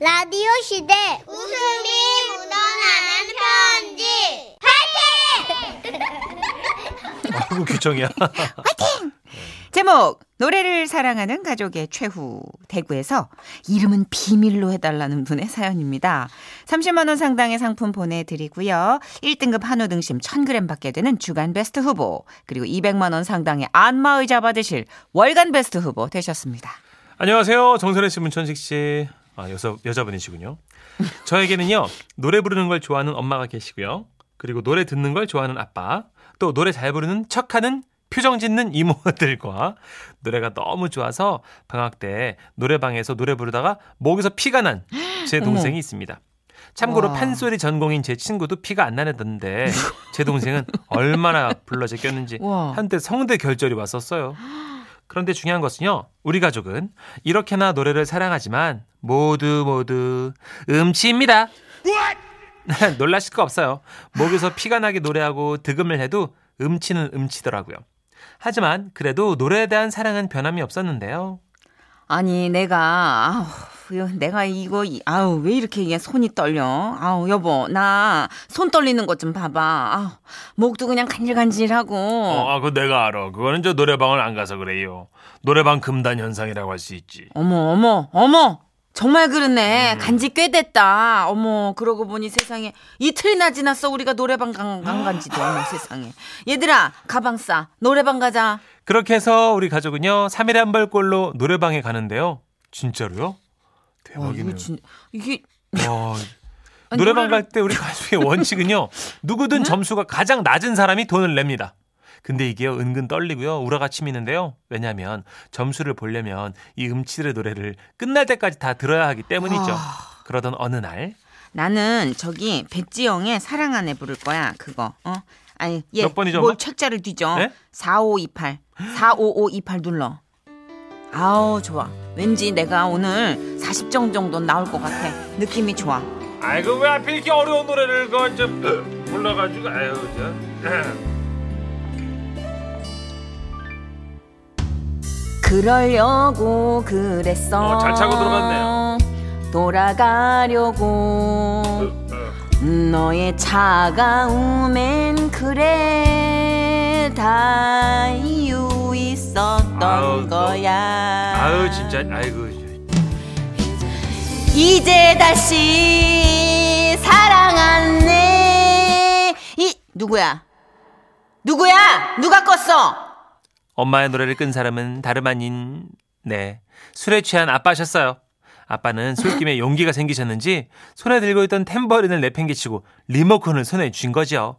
라디오 시대 웃음이 묻어나는 편지 아이고 규정이야. 제목 노래를 사랑하는 가족의 최후 대구에서 이름은 비밀로 해달라는 분의 사연입니다. 30만 원 상당의 상품 보내드리고요. 1등급 한우 등심 1000g 받게 되는 주간 베스트 후보 그리고 200만 원 상당의 안마의자 받으실 월간 베스트 후보 되셨습니다. 안녕하세요. 정선혜 씨, 문천식 씨. 아, 여자, 여자분이시군요. 저에게는요, 노래 부르는 걸 좋아하는 엄마가 계시고요. 그리고 노래 듣는 걸 좋아하는 아빠. 또 노래 잘 부르는 척하는 표정 짓는 이모들과 노래가 너무 좋아서 방학 때 노래방에서 노래 부르다가 목에서 피가 난 제 동생이 있습니다. 참고로 와. 판소리 전공인 제 친구도 피가 안 나던데 제 동생은 얼마나 불러 제꼈는지 와. 한때 성대 결절이 왔었어요. 그런데 중요한 것은요, 우리 가족은 이렇게나 노래를 사랑하지만 모두 모두 음치입니다. 놀라실 거 없어요. 목에서 피가 나게 노래하고 득음을 해도 음치는 음치더라고요. 하지만 그래도 노래에 대한 사랑은 변함이 없었는데요. 아니 내가 아우 이거 내가 이거 이- 아우 왜 이렇게 이게 손이 떨려 아우 여보 나 손 떨리는 것 좀 봐봐 아우 목도 그냥 간질간질하고 어, 아, 그거 내가 알아. 그거는 저 노래방을 안 가서 그래요. 노래방 금단 현상이라고 할 수 있지. 어머 어머 어머 정말 그러네 음. 간지 꽤 됐다 어머 그러고 보니 세상에 이틀이나 지났어 우리가 노래방 간, 간 간지도 어머 세상에 얘들아 가방 싸 노래방 가자 그렇게 해서 우리 가족은요, 3일에 한 벌꼴로 노래방에 가는데요. 진짜로요? 와, 대박이네요. 이거 진 이게 와, 노래방 갈 때 우리 가족의 원칙은요. 누구든 점수가 가장 낮은 사람이 돈을 냅니다. 근데 이게요 은근 떨리고요 우라가 치미는데요 왜냐하면 점수를 보려면 이 음치들의 노래를 끝날 때까지 다 들어야 하기 때문이죠 아. 그러던 어느 날 나는 저기 백지영의 사랑 안에 부를 거야 그거 어 아니 얘 몇 번이죠, 뭘 엄마? 책자를 뒤져 네? 4528 45528 눌러 아우 좋아. 왠지 내가 오늘 40점 정도 나올 것 같아. 느낌이 좋아. 아이고 왜 하필 이렇게 어려운 노래를 그좀 불러가지고 아유 저. 그러려고 그랬어. 어, 잘 차고 들어갔네요. 돌아가려고. 너의 차가움엔 그래. 다 이유 있 었던 아우, 너- 거야. 아유 진짜. 아이고 이제 다시 사랑하네. 이 누구야? 누구야? 누가 껐어? 엄마의 노래를 끈 사람은 다름 아닌 네. 술에 취한 아빠셨어요. 아빠는 술김에 용기가 생기셨는지 손에 들고 있던 탬버린을 내팽개치고 리모컨을 손에 쥔 거죠.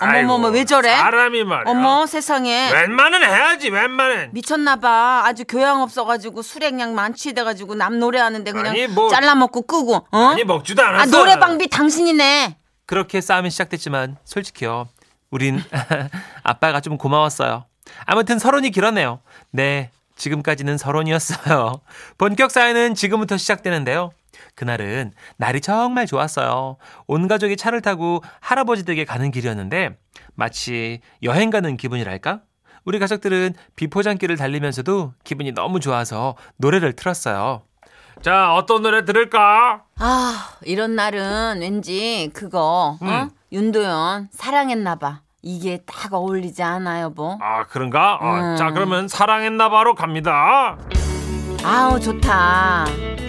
어머머머 왜 저래 사람이 말이야. 어머 세상에 웬만은 해야지 웬만은. 미쳤나봐 아주 교양 없어가지고 그냥 만취돼가지고 남 노래하는데 그냥 아니, 뭐- 잘라먹고 끄고 어? 아니 먹지도 않았어. 아 노래방비 당신이네 그렇게 싸움이 시작됐지만 솔직히요. 우린 아빠가 좀 고마웠어요. 아무튼 서론이 길었네요. 네, 지금까지는 서론이었어요. 본격 사연은 지금부터 시작되는데요. 그날은 날이 정말 좋았어요. 온 가족이 차를 타고 할아버지 댁에 가는 길이었는데 마치 여행 가는 기분이랄까? 우리 가족들은 비포장길을 달리면서도 기분이 너무 좋아서 노래를 틀었어요. 자, 어떤 노래 들을까? 아 이런 날은 왠지 그거 어? 음. 윤도현 사랑했나봐 이게 딱 어울리지 않아 여보 아, 그런가? 어, 음. 자, 그러면 사랑했나봐로 갑니다. 아우 좋다 응?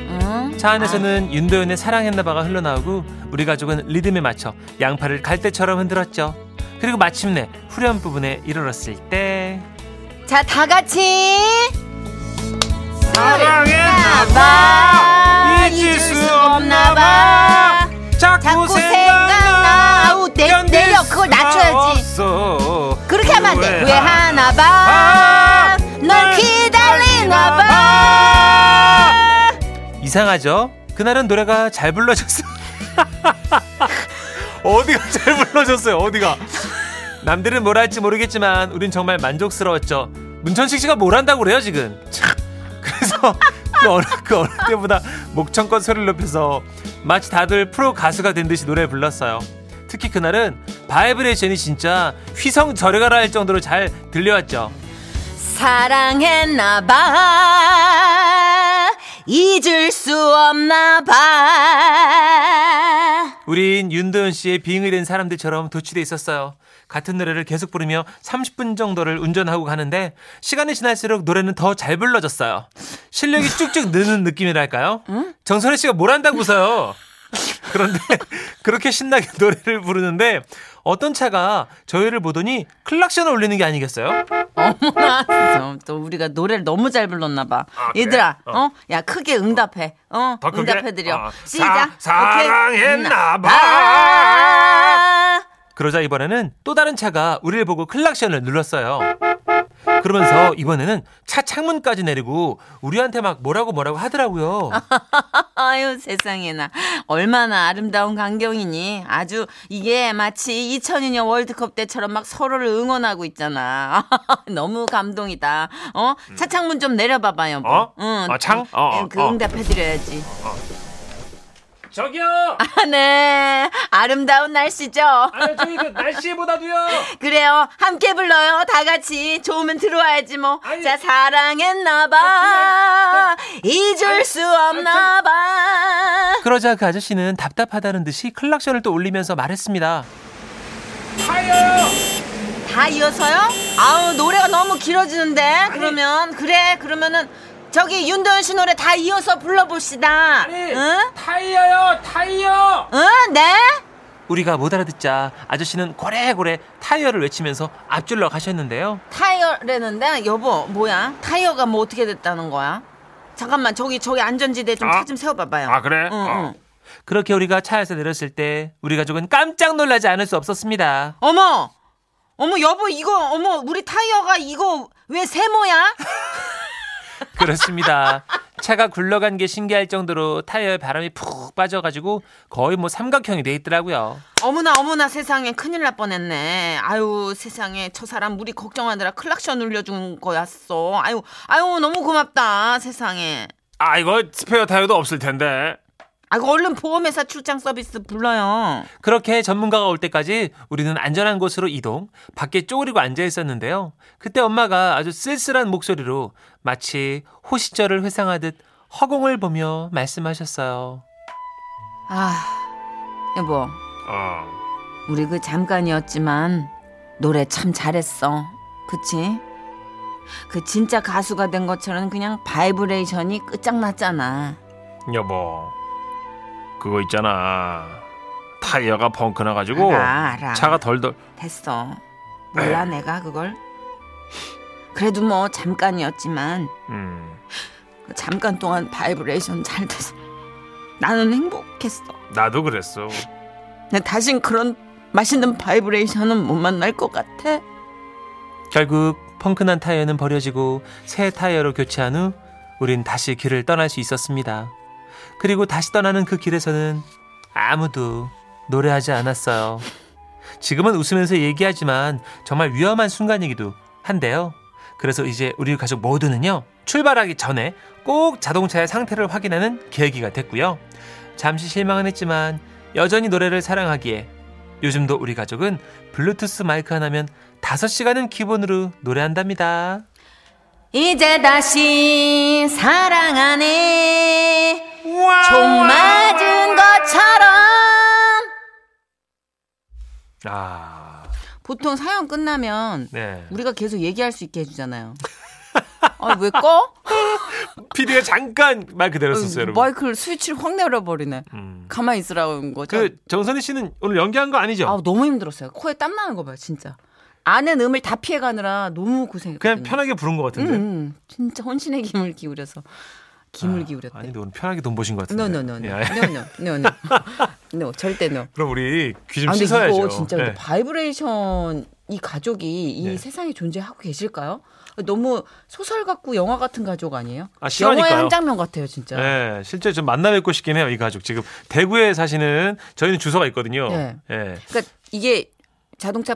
차 안에서는 윤도현의 사랑했나봐가 흘러나오고 우리 가족은 리듬에 맞춰 양팔을 갈대처럼 흔들었죠. 그리고 마침내 후렴 부분에 이르렀을 때 자, 다 같이 사랑했나봐 잊을 수 없나봐 자꾸 생각나. 아우, 내- 내려. 그걸 낮춰야지. 그렇게 하면 안 돼. 왜 하나 봐. 이상하죠? 그날은 노래가 잘 불러졌어. 어디가 잘 불러졌어요? 어디가? 남들은 뭘 할지 모르겠지만 우린 정말 만족스러웠죠. 문천식 씨가 뭘 한다고 그래요 지금? 참. 그래서 그 어느 그 어느 때보다 목청껏 소리를 높여서 마치 다들 프로 가수가 된 듯이 노래를 불렀어요. 특히 그날은 바이브레이션이 진짜 휘성 저리 가라 할 정도로 잘 들려왔죠. 사랑했나 봐. 잊을 수 없나 봐. 우린 윤도현 씨의 빙의 된 사람들처럼 도취돼 있었어요. 같은 노래를 계속 부르며 30분 정도를 운전하고 가는데 시간이 지날수록 노래는 더 잘 불러졌어요. 실력이 쭉쭉 느는 느낌이랄까요? 정선혜 씨가 뭘 한다고 웃어요. 그런데 그렇게 신나게 노래를 부르는데 어떤 차가 저희를 보더니 클락션을 울리는 게 아니겠어요? 어머나, 또, 또 우리가 노래를 너무 잘 불렀나 봐. 아, 그래? 얘들아, 어. 어, 야 크게 응답해. 어, 더 크게? 응답해드려. 어. 시작. 사- 오케이. 사랑했나 봐. 아. 그러자 이번에는 또 다른 차가 우리를 보고 클락션을 눌렀어요. 그러면서 이번에는 차 창문까지 내리고 우리한테 막 뭐라고 뭐라고 하더라고요. 아유 세상에나. 얼마나 아름다운 광경이니. 아주 이게 마치 2002년 월드컵 때처럼 막 서로를 응원하고 있잖아. 너무 감동이다. 어? 차창문 좀 내려봐봐 여보 어? 응. 아, 창? 어, 어, 그 어. 응답해드려야지 저기요. 아, 네 아름다운 날씨죠 아, 저기 그 날씨보다도요. 그래요 함께 불러요 다 같이 좋으면 들어와야지 뭐 아니. 자 사랑했나봐 잊을 수 없나봐 그러자 그 아저씨는 답답하다는 듯이 클락션을 또 울리면서 말했습니다. 다 이어서요? 아우 노래가 너무 길어지는데 그러면 그래 그러면은 저기 윤도현 씨 노래 다 이어서 불러봅시다 응? 타이어요, 타이어. 응? 네? 우리가 못 알아듣자 아저씨는 고래고래 타이어를 외치면서 앞줄러 가셨는데요. 타이어라는데 여보 뭐야 타이어가 뭐 어떻게 됐다는 거야? 잠깐만 저기 저기 안전지대 좀 차좀 세워봐봐요 아, 그래? 응, 어. 응. 그렇게 우리가 차에서 내렸을 때 우리 가족은 깜짝 놀라지 않을 수 없었습니다. 어머 어머 여보 이거 어머 우리 타이어가 이거 왜 세모야? 그렇습니다. 차가 굴러간 게 신기할 정도로 타이어에 바람이 푹 빠져가지고 거의 뭐 삼각형이 돼 있더라고요. 어머나 어머나 세상에 큰일 날 뻔했네. 아유 세상에 저 사람 우리 걱정하느라 클락션 울려준 거였어. 아유 아유 너무 고맙다 세상에. 아 이거 스페어 타이어도 없을 텐데. 아이고 얼른 보험회사 출장 서비스 불러요. 그렇게 전문가가 올 때까지 우리는 안전한 곳으로 이동, 밖에 쪼그리고 앉아 있었는데요. 그때 엄마가 아주 쓸쓸한 목소리로 마치 호시절을 회상하듯 허공을 보며 말씀하셨어요. 아 여보 어. 우리 그 잠깐이었지만 노래 참 잘했어. 그치? 그 진짜 가수가 된 것처럼 그냥 바이브레이션이 끝장났잖아. 여보, 그거 있잖아. 타이어가 펑크 나가지고 알아, 알아. 차가 덜덜. 됐어. 몰라 내가 그걸. 그래도 뭐 잠깐이었지만 음, 그 잠깐 동안 바이브레이션 잘 돼서 나는 행복했어. 나도 그랬어. 나 다신 그런 맛있는 바이브레이션은 못 만날 것 같아. 결국 펑크난 타이어는 버려지고 새 타이어로 교체한 후 우린 다시 길을 떠날 수 있었습니다. 그리고 다시 떠나는 그 길에서는 아무도 노래하지 않았어요. 지금은 웃으면서 얘기하지만 정말 위험한 순간이기도 한데요. 그래서 이제 우리 가족 모두는요. 출발하기 전에 꼭 자동차의 상태를 확인하는 계기가 됐고요. 잠시 실망은 했지만 여전히 노래를 사랑하기에 요즘도 우리 가족은 블루투스 마이크 하나면 5시간은 기본으로 노래한답니다. 이제 다시 사랑하네. 총 맞은 것처럼. 아, 보통 사연 끝나면 네. 우리가 계속 얘기할 수 있게 해주잖아요. 아, 왜 꺼? PD가 잠깐 말 그대로 썼어요, 여러분. 마이크를 스위치를 확 내려버리네. 음. 가만히 있으라는 거죠. 그 정선희 씨는 오늘 연기한 거 아니죠? 아, 너무 힘들었어요. 코에 땀 나는 거 봐요, 진짜. 아는 음을 다 피해가느라 너무 고생했거든요. 그냥 편하게 부른 것 같은데. 음, 음, 진짜 혼신의 힘을 기울여서 김을 기울였대. 아니, 오늘 편하게 돈 버신 것 같은데. no no no no 예. no no no no no 절대 no. 그럼 우리 귀좀 아 씻어야죠. 이거 진짜 예. 바이브레이션 이 가족이 이 네. 세상에 존재하고 계실까요? 너무 소설 같고 영화 같은 가족 아니에요? 아. 영화의 한 장면 같아요, 진짜. 예, 실제 좀 만나 뵙고 싶긴 해요, 이 가족. 지금 대구에 사시는 저희는 주소가 있거든요. 네. 예. 그러니까 이게 자동차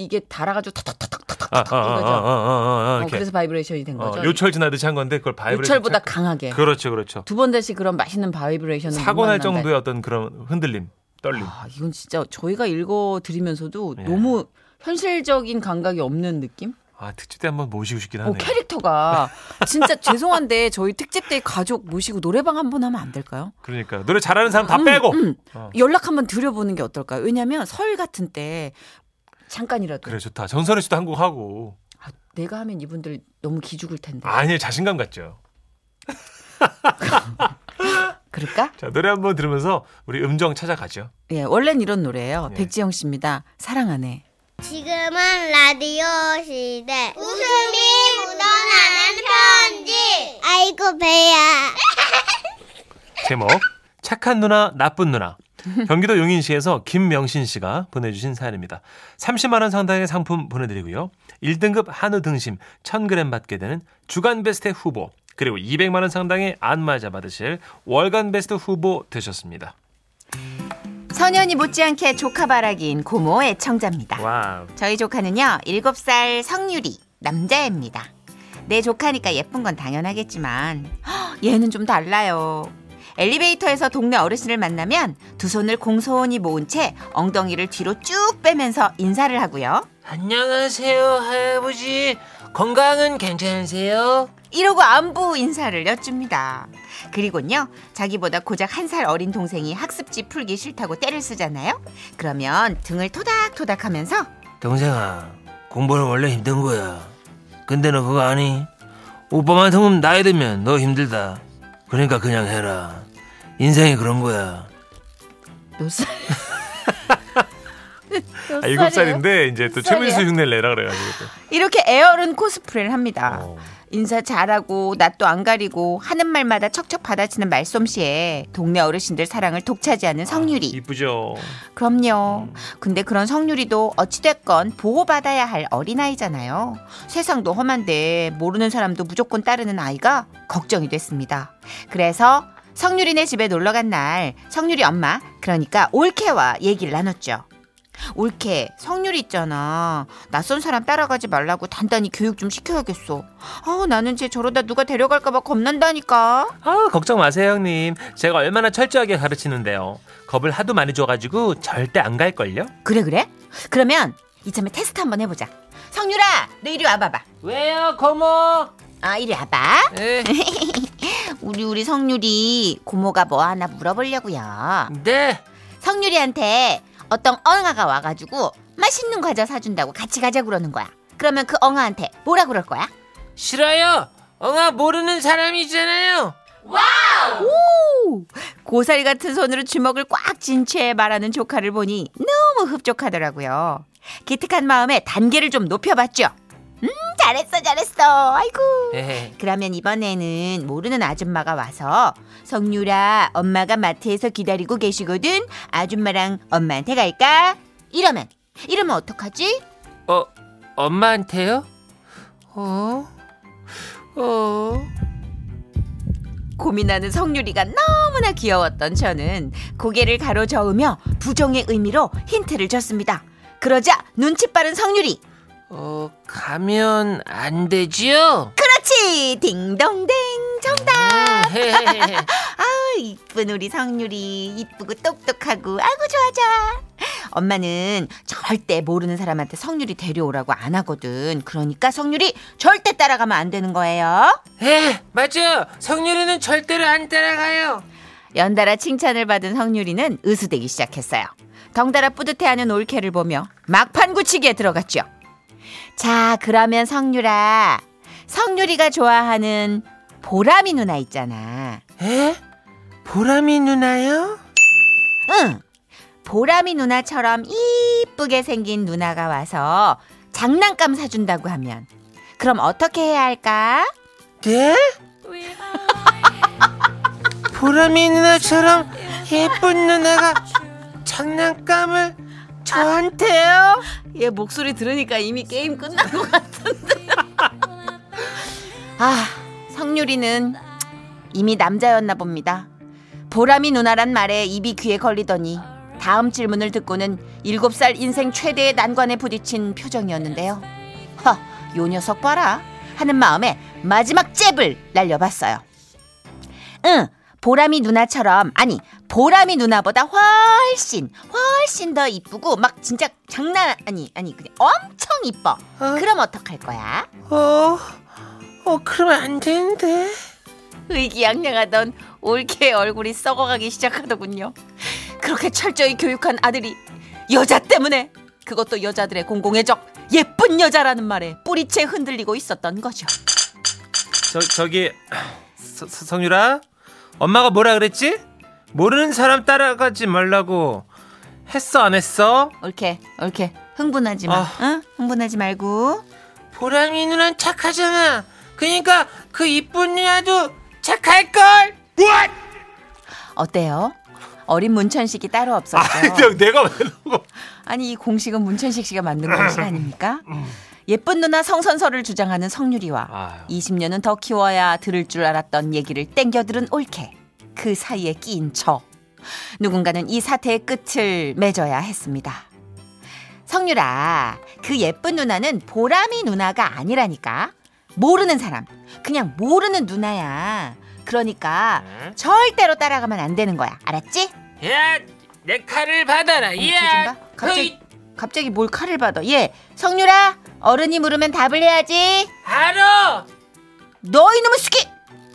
이게 달아가지고 탁탁탁탁탁탁 아, 아, 아, 아, 이거죠. 아, 아, 아, 어. 그래서 바이브레이션이 된 어, 거죠. 요철 지나듯이 한 건데 그걸 바이브레이션. 요철보다 차- 강하게. 그렇죠, 그렇죠. 두 번 다시 그런 맛있는 바이브레이션은 사고 못 날. 정도의 어떤 그런 흔들림, 떨림. 아, 이건 진짜 저희가 읽어 드리면서도 예. 너무 현실적인 감각이 없는 느낌? 아, 특집 때 한번 모시고 싶긴 어, 하네요. 캐릭터가 진짜 죄송한데 저희 특집 때 가족 모시고 노래방 한번 하면 안 될까요? 그러니까 노래 잘하는 사람 다 음, 빼고. 음. 어. 연락 한번 드려보는 게 어떨까요? 왜냐면 설 같은 때 잠깐이라도 그래 좋다. 정선우 씨도 한 곡 하고. 아, 내가 하면 이분들 너무 기죽을 텐데 아니 자신감 갖죠. 그럴까? 자 노래 한번 들으면서 우리 음정 찾아가죠. 예, 원래는 이런 노래예요. 예. 백지영 씨입니다. 사랑하네. 지금은 라디오 시대. 웃음이 묻어나는 편지. 아이고, 배야. 제목 착한 누나 나쁜 누나 경기도 용인시에서 김명신 씨가 보내주신 사연입니다. 30만 원 상당의 상품 보내드리고요. 1등급 한우 등심 1000g 받게 되는 주간 베스트 후보 그리고 200만 원 상당의 안마의자 받으실 월간 베스트 후보 되셨습니다. 선희 언니 못지않게 조카 바라기인 고모 애청자입니다. wow. 저희 조카는요, 7살 성유리, 남자애입니다. 내 조카니까 예쁜 건 당연하겠지만, 헉, 얘는 좀 달라요. 엘리베이터에서 동네 어르신을 만나면 두 손을 공손히 모은 채 엉덩이를 뒤로 쭉 빼면서 인사를 하고요. 안녕하세요 할아버지 건강은 괜찮으세요? 이러고 안부 인사를 여쭙니다. 그리고요, 자기보다 고작 한 살 어린 동생이 학습지 풀기 싫다고 때를 쓰잖아요? 그러면 등을 토닥토닥 하면서 동생아, 공부는 원래 힘든 거야. 근데 너 그거 아니? 오빠만큼은 나이 들면 너 힘들다. 그러니까 그냥 해라. 인생이 그런 거야. 몇 살? 몇 아, 일곱 살이에요? 살인데 이제 또? 최민수 흉내를 내라 그래가지고 또. 이렇게 에어른 코스프레를 합니다. 어. 인사 잘하고 낯도 안 가리고 하는 말마다 척척 받아치는 말솜씨에 동네 어르신들 사랑을 독차지하는 성유리. 이쁘죠. 그럼요. 근데 그런 성유리도 어찌됐건 보호받아야 할 어린아이잖아요. 세상도 험한데 모르는 사람도 무조건 따르는 아이가 걱정이 됐습니다. 그래서 성유리네 집에 놀러 간 날 성유리 엄마 그러니까 올케와 얘기를 나눴죠. 올케 성유리 있잖아. 낯선 사람 따라가지 말라고 단단히 교육 좀 시켜야겠어. 아 나는 쟤 저러다 누가 데려갈까봐 겁난다니까. 아 걱정 마세요 형님. 제가 얼마나 철저하게 가르치는데요. 겁을 하도 많이 줘가지고 절대 안 갈걸요? 그래 그래? 그러면 이참에 테스트 한번 해보자. 성유라 너 이리 와봐봐. 왜요, 고모? 아 이리 와봐. 네. 우리 우리 성유리 고모가 뭐 하나 물어보려고요. 네. 성유리한테 어떤 엉아가 와가지고 맛있는 과자 사준다고 같이 가자 그러는 거야. 그러면 그 엉아한테 뭐라 그럴 거야? 싫어요. 엉아 모르는 사람이잖아요. 오! 고사리 같은 손으로 주먹을 꽉 쥔 채 말하는 조카를 보니 너무 흡족하더라고요. 기특한 마음에 단계를 좀 높여봤죠. 음, 잘했어, 잘했어. 아이고. 네. 그러면 이번에는 모르는 아줌마가 와서 성유라 엄마가 마트에서 기다리고 계시거든 아줌마랑 엄마한테 갈까? 이러면 이러면 어떡하지? 어, 엄마한테요? 어? 어? 고민하는 성유리가 너무나 귀여웠던 저는 고개를 가로저으며 부정의 의미로 힌트를 줬습니다. 그러자 눈치 빠른 성유리 어, 가면 안 되지요? 그렇지. 딩동댕. 정답. 헤헤헤. 아우 이쁜 우리 성유리. 이쁘고 똑똑하고 아이고 좋아 좋아 엄마는 절대 모르는 사람한테 성유리 데려오라고 안 하거든. 그러니까 성유리 절대 따라가면 안 되는 거예요. 예, 맞아요. 성유리는 절대로 안 따라가요. 연달아 칭찬을 받은 성유리는 으스대기 시작했어요. 덩달아 뿌듯해하는 올케를 보며 막판 굳히기에 들어갔죠 자 그러면 성유라 성유리가 좋아하는 보람이 누나 있잖아 에? 보람이 누나요? 응. 보람이 누나처럼 이쁘게 생긴 누나가 와서 장난감 사준다고 하면 그럼 어떻게 해야 할까? 네? 보람이 누나처럼 예쁜 누나가 장난감을 저한테요? 얘 목소리 들으니까 이미 게임 끝난 것 같은데. 아, 성유리는 이미 남자였나 봅니다. 보람이 누나란 말에 입이 귀에 걸리더니 다음 질문을 듣고는 일곱 살 인생 최대의 난관에 부딪힌 표정이었는데요. 허, 요 녀석 봐라. 하는 마음에 마지막 잽을 날려봤어요. 응, 보람이 누나처럼, 아니, 보람이 누나보다 훨씬 훨씬 더 이쁘고 막 진짜 장난 아니 아니 그냥 엄청 이뻐. 그럼 어떡할 거야? 어, 어, 그러면 안 되는데. 의기양양하던 올케 얼굴이 썩어가기 시작하더군요. 그렇게 철저히 교육한 아들이 여자 때문에 그것도 여자들의 공공의 적 예쁜 여자라는 말에 뿌리채 흔들리고 있었던 거죠. 저, 저기 서- 서- 성유라 엄마가 뭐라 그랬지? 모르는 사람 따라가지 말라고 했어 안 했어? 올케 올케 흥분하지 마. 아. 응? 흥분하지 말고. 보람이 누나는 착하잖아. 그러니까 그 이쁜 누나도 착할걸. 어때요? 어린 문천식이 따로 없었죠. 아, 내가 왜 그러고 아니 이 공식은 문천식 씨가 만든 공식 아닙니까? 예쁜 누나 성선설을 주장하는 성유리와 아유. 20년은 더 키워야 들을 줄 알았던 얘기를 땡겨 들은 올케. 그 사이에 끼인 저. 누군가는 이 사태의 끝을 맺어야 했습니다. 성유라, 그 예쁜 누나는 보람이 누나가 아니라니까. 모르는 사람, 그냥 모르는 누나야. 그러니까 절대로 따라가면 안 되는 거야. 알았지? 야, 내 칼을 받아라. 어, 야, 봐. 갑자기 갑자기 뭘 칼을 받아? 예, 성유라 어른이 물으면 답을 해야지. 알아. 너 이놈의 수기,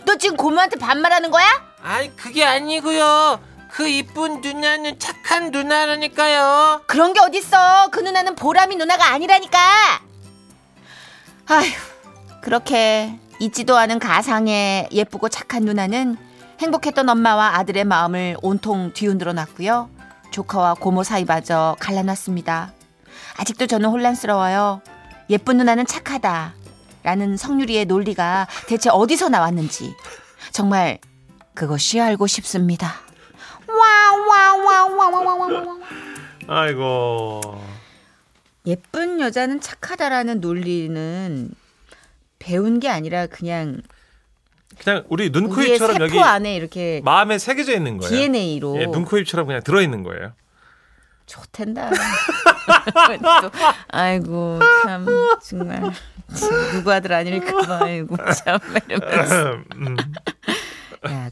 너 지금 고모한테 반말하는 거야? 아니 그게 아니고요. 그 이쁜 누나는 착한 누나라니까요. 그런 게 어딨어? 그 누나는 보람이 누나가 아니라니까. 아휴, 그렇게 잊지도 않은 가상의 예쁘고 착한 누나는 행복했던 엄마와 아들의 마음을 온통 뒤흔들어 놨고요. 조카와 고모 사이마저 갈라놨습니다. 아직도 저는 혼란스러워요. 예쁜 누나는 착하다. 라는 성유리의 논리가 대체 어디서 나왔는지 정말 그것이 알고 싶습니다. 아이고. 예쁜 여자는 착하다라는 논리는 배운 게 아니라 그냥 그냥 우리 눈코입처럼 여기 안에 이렇게 마음에 새겨져 있는 거예요. DNA로 예, 눈코입처럼 그냥 들어 있는 거예요. 좋텐다. 아이고 참 정말 누구 아들 아닐까 아이고 참 이러면서. 음.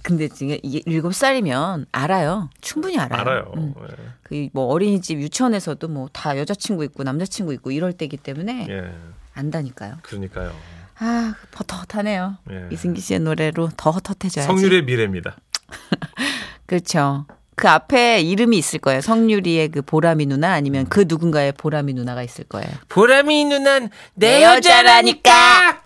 근데 지금 이게 일곱 살이면 알아요 충분히 알아요. 알아요. 음. 예. 그뭐 어린이집 유치원에서도 뭐 다 여자친구 있고 남자친구 있고 이럴 때기 때문에 예, 안다니까요. 그러니까요. 아 헛헛하네요. 예. 이승기 씨의 노래로 더 헛헛해져야지. 성률의 미래입니다. 그렇죠. 그 앞에 이름이 있을 거예요. 성유리의 그 보람이 누나 아니면 그 누군가의 보람이 누나가 있을 거예요. 보람이 누나는 내내 여자라니까. 여자라니까.